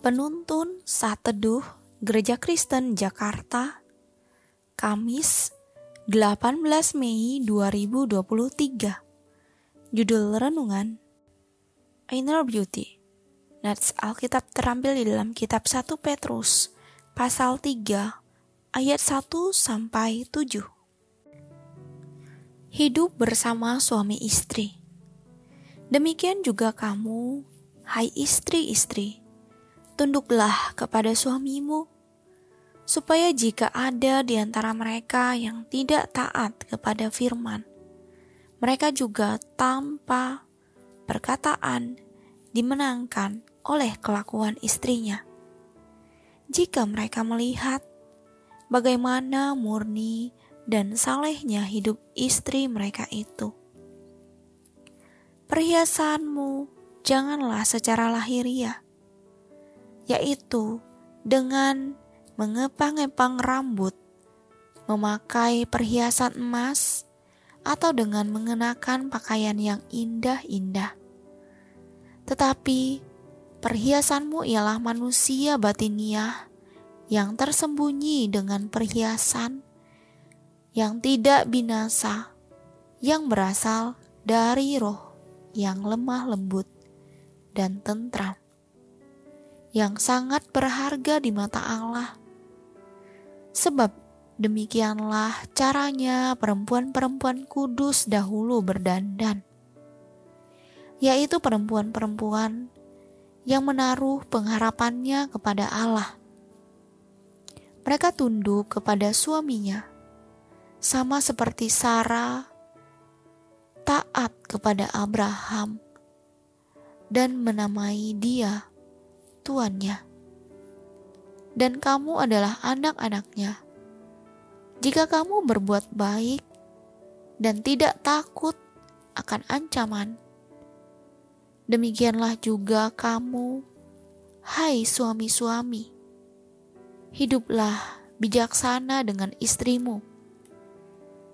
Penuntun Saat Teduh Gereja Kristen Jakarta Kamis 18 Mei 2023 Judul Renungan Inner Beauty. Nats Alkitab terampil di dalam kitab 1 Petrus pasal 3 ayat 1 sampai 7 Hidup bersama suami istri. Demikian juga kamu, hai istri-istri, tunduklah kepada suamimu, supaya jika ada di antara mereka yang tidak taat kepada firman, mereka juga tanpa perkataan dimenangkan oleh kelakuan istrinya. Jika mereka melihat bagaimana murni dan salehnya hidup istri mereka itu, perhiasanmu janganlah secara lahiriah yaitu dengan mengepang-epang rambut, memakai perhiasan emas, atau dengan mengenakan pakaian yang indah-indah. Tetapi perhiasanmu ialah manusia batiniah yang tersembunyi dengan perhiasan yang tidak binasa, yang berasal dari roh yang lemah lembut dan tentram yang sangat berharga di mata Allah. Sebab demikianlah caranya perempuan-perempuan kudus dahulu berdandan, yaitu perempuan-perempuan yang menaruh pengharapannya kepada Allah. Mereka tunduk kepada suaminya, sama seperti Sarah taat kepada Abraham dan menamai dia tuannya, dan kamu adalah anak-anaknya. Jika kamu berbuat baik dan tidak takut akan ancaman, demikianlah juga kamu, hai suami-suami. Hiduplah bijaksana dengan istrimu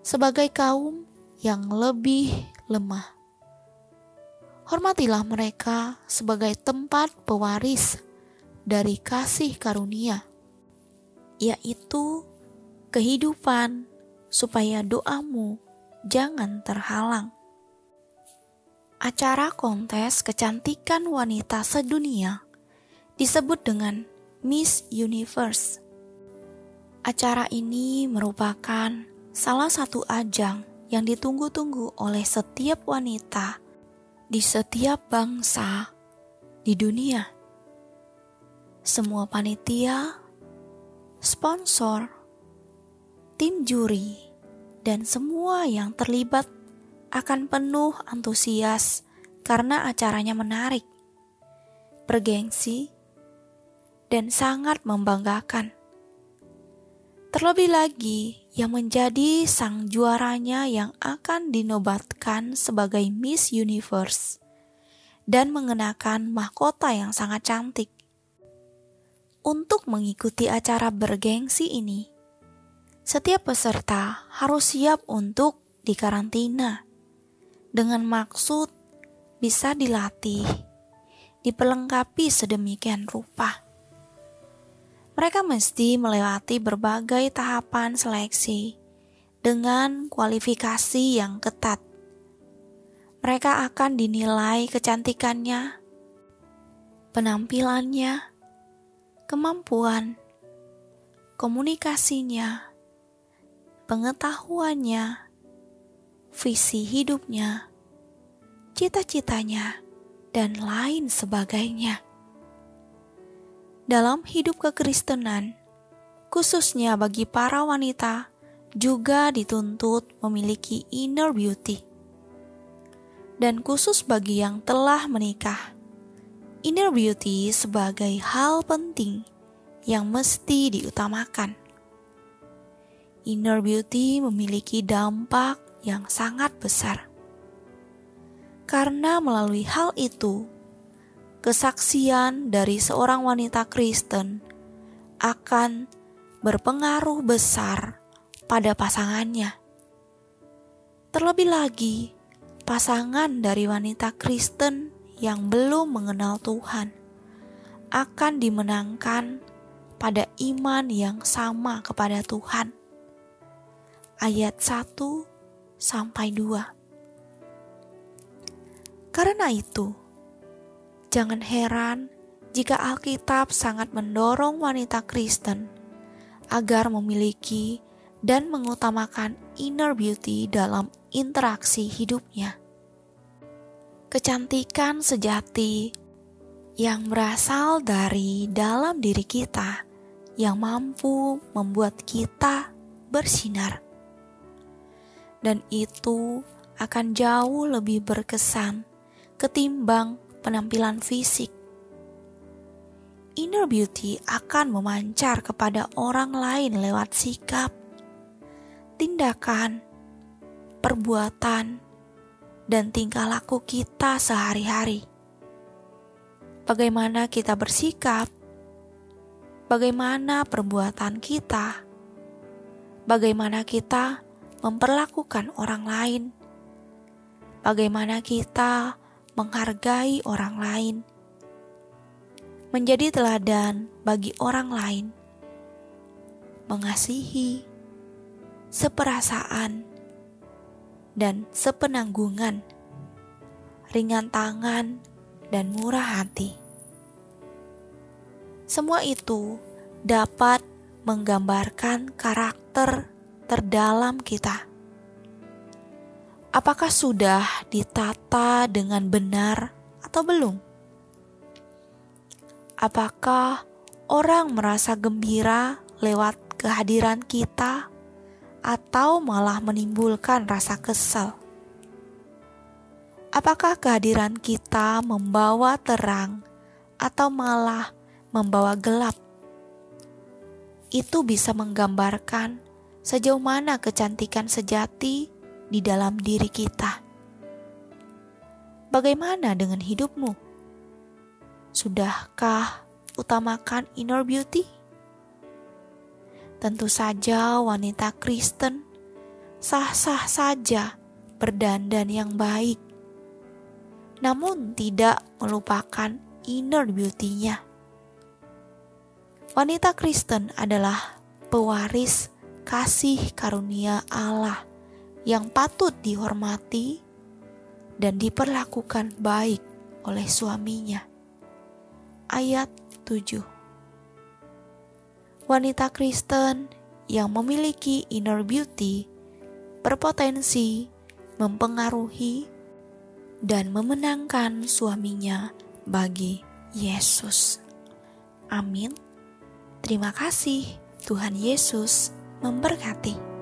sebagai kaum yang lebih lemah. Hormatilah mereka sebagai tempat pewaris dari kasih karunia, yaitu kehidupan, supaya doamu jangan terhalang. Acara kontes kecantikan wanita sedunia disebut dengan Miss Universe. Acara ini merupakan salah satu ajang yang ditunggu-tunggu oleh setiap wanita di setiap bangsa di dunia semua panitia, sponsor, tim juri, dan semua yang terlibat akan penuh antusias karena acaranya menarik, bergengsi, dan sangat membanggakan. Terlebih lagi, yang menjadi sang juaranya yang akan dinobatkan sebagai Miss Universe dan mengenakan mahkota yang sangat cantik untuk mengikuti acara bergengsi ini, setiap peserta harus siap untuk dikarantina dengan maksud bisa dilatih, diperlengkapi sedemikian rupa. Mereka mesti melewati berbagai tahapan seleksi dengan kualifikasi yang ketat. Mereka akan dinilai kecantikannya, penampilannya, kemampuan, komunikasinya, pengetahuannya, visi hidupnya, cita-citanya, dan lain sebagainya. Dalam hidup kekristenan, khususnya bagi para wanita, juga dituntut memiliki inner beauty. Dan khusus bagi yang telah menikah, inner beauty sebagai hal penting yang mesti diutamakan. Inner beauty memiliki dampak yang sangat besar. Karena melalui hal itu, kesaksian dari seorang wanita Kristen akan berpengaruh besar pada pasangannya. Terlebih lagi, pasangan dari wanita Kristen yang belum mengenal Tuhan akan dimenangkan pada iman yang sama kepada Tuhan. Ayat 1 sampai 2. Karena itu, jangan heran jika Alkitab sangat mendorong wanita Kristen agar memiliki dan mengutamakan inner beauty dalam interaksi hidupnya. Kecantikan sejati yang berasal dari dalam diri kita yang mampu membuat kita bersinar. Dan itu akan jauh lebih berkesan ketimbang penampilan fisik. Inner beauty akan memancar kepada orang lain lewat sikap, tindakan, perbuatan, dan tingkah laku kita sehari-hari. Bagaimana kita bersikap, bagaimana perbuatan kita, bagaimana kita memperlakukan orang lain, bagaimana kita menghargai orang lain, menjadi teladan bagi orang lain, mengasihi, seperasaan, dan sepenanggungan, ringan tangan, dan murah hati. Semua itu dapat menggambarkan karakter terdalam kita apakah sudah ditata dengan benar atau belum? Apakah orang merasa gembira lewat kehadiran kita, atau malah menimbulkan rasa kesal? Apakah kehadiran kita membawa terang, atau malah membawa gelap? Itu bisa menggambarkan sejauh mana kecantikan sejati di dalam diri kita. Bagaimana dengan hidupmu? Sudahkah utamakan inner beauty? Tentu saja wanita Kristen sah-sah saja berdandan yang baik, namun tidak melupakan inner beauty-nya. Wanita Kristen adalah pewaris kasih karunia Allah yang patut dihormati dan diperlakukan baik oleh suaminya. Ayat 7 Wanita Kristen yang memiliki inner beauty berpotensi mempengaruhi dan memenangkan suaminya bagi Yesus. Amin. Terima kasih, Tuhan Yesus memberkati.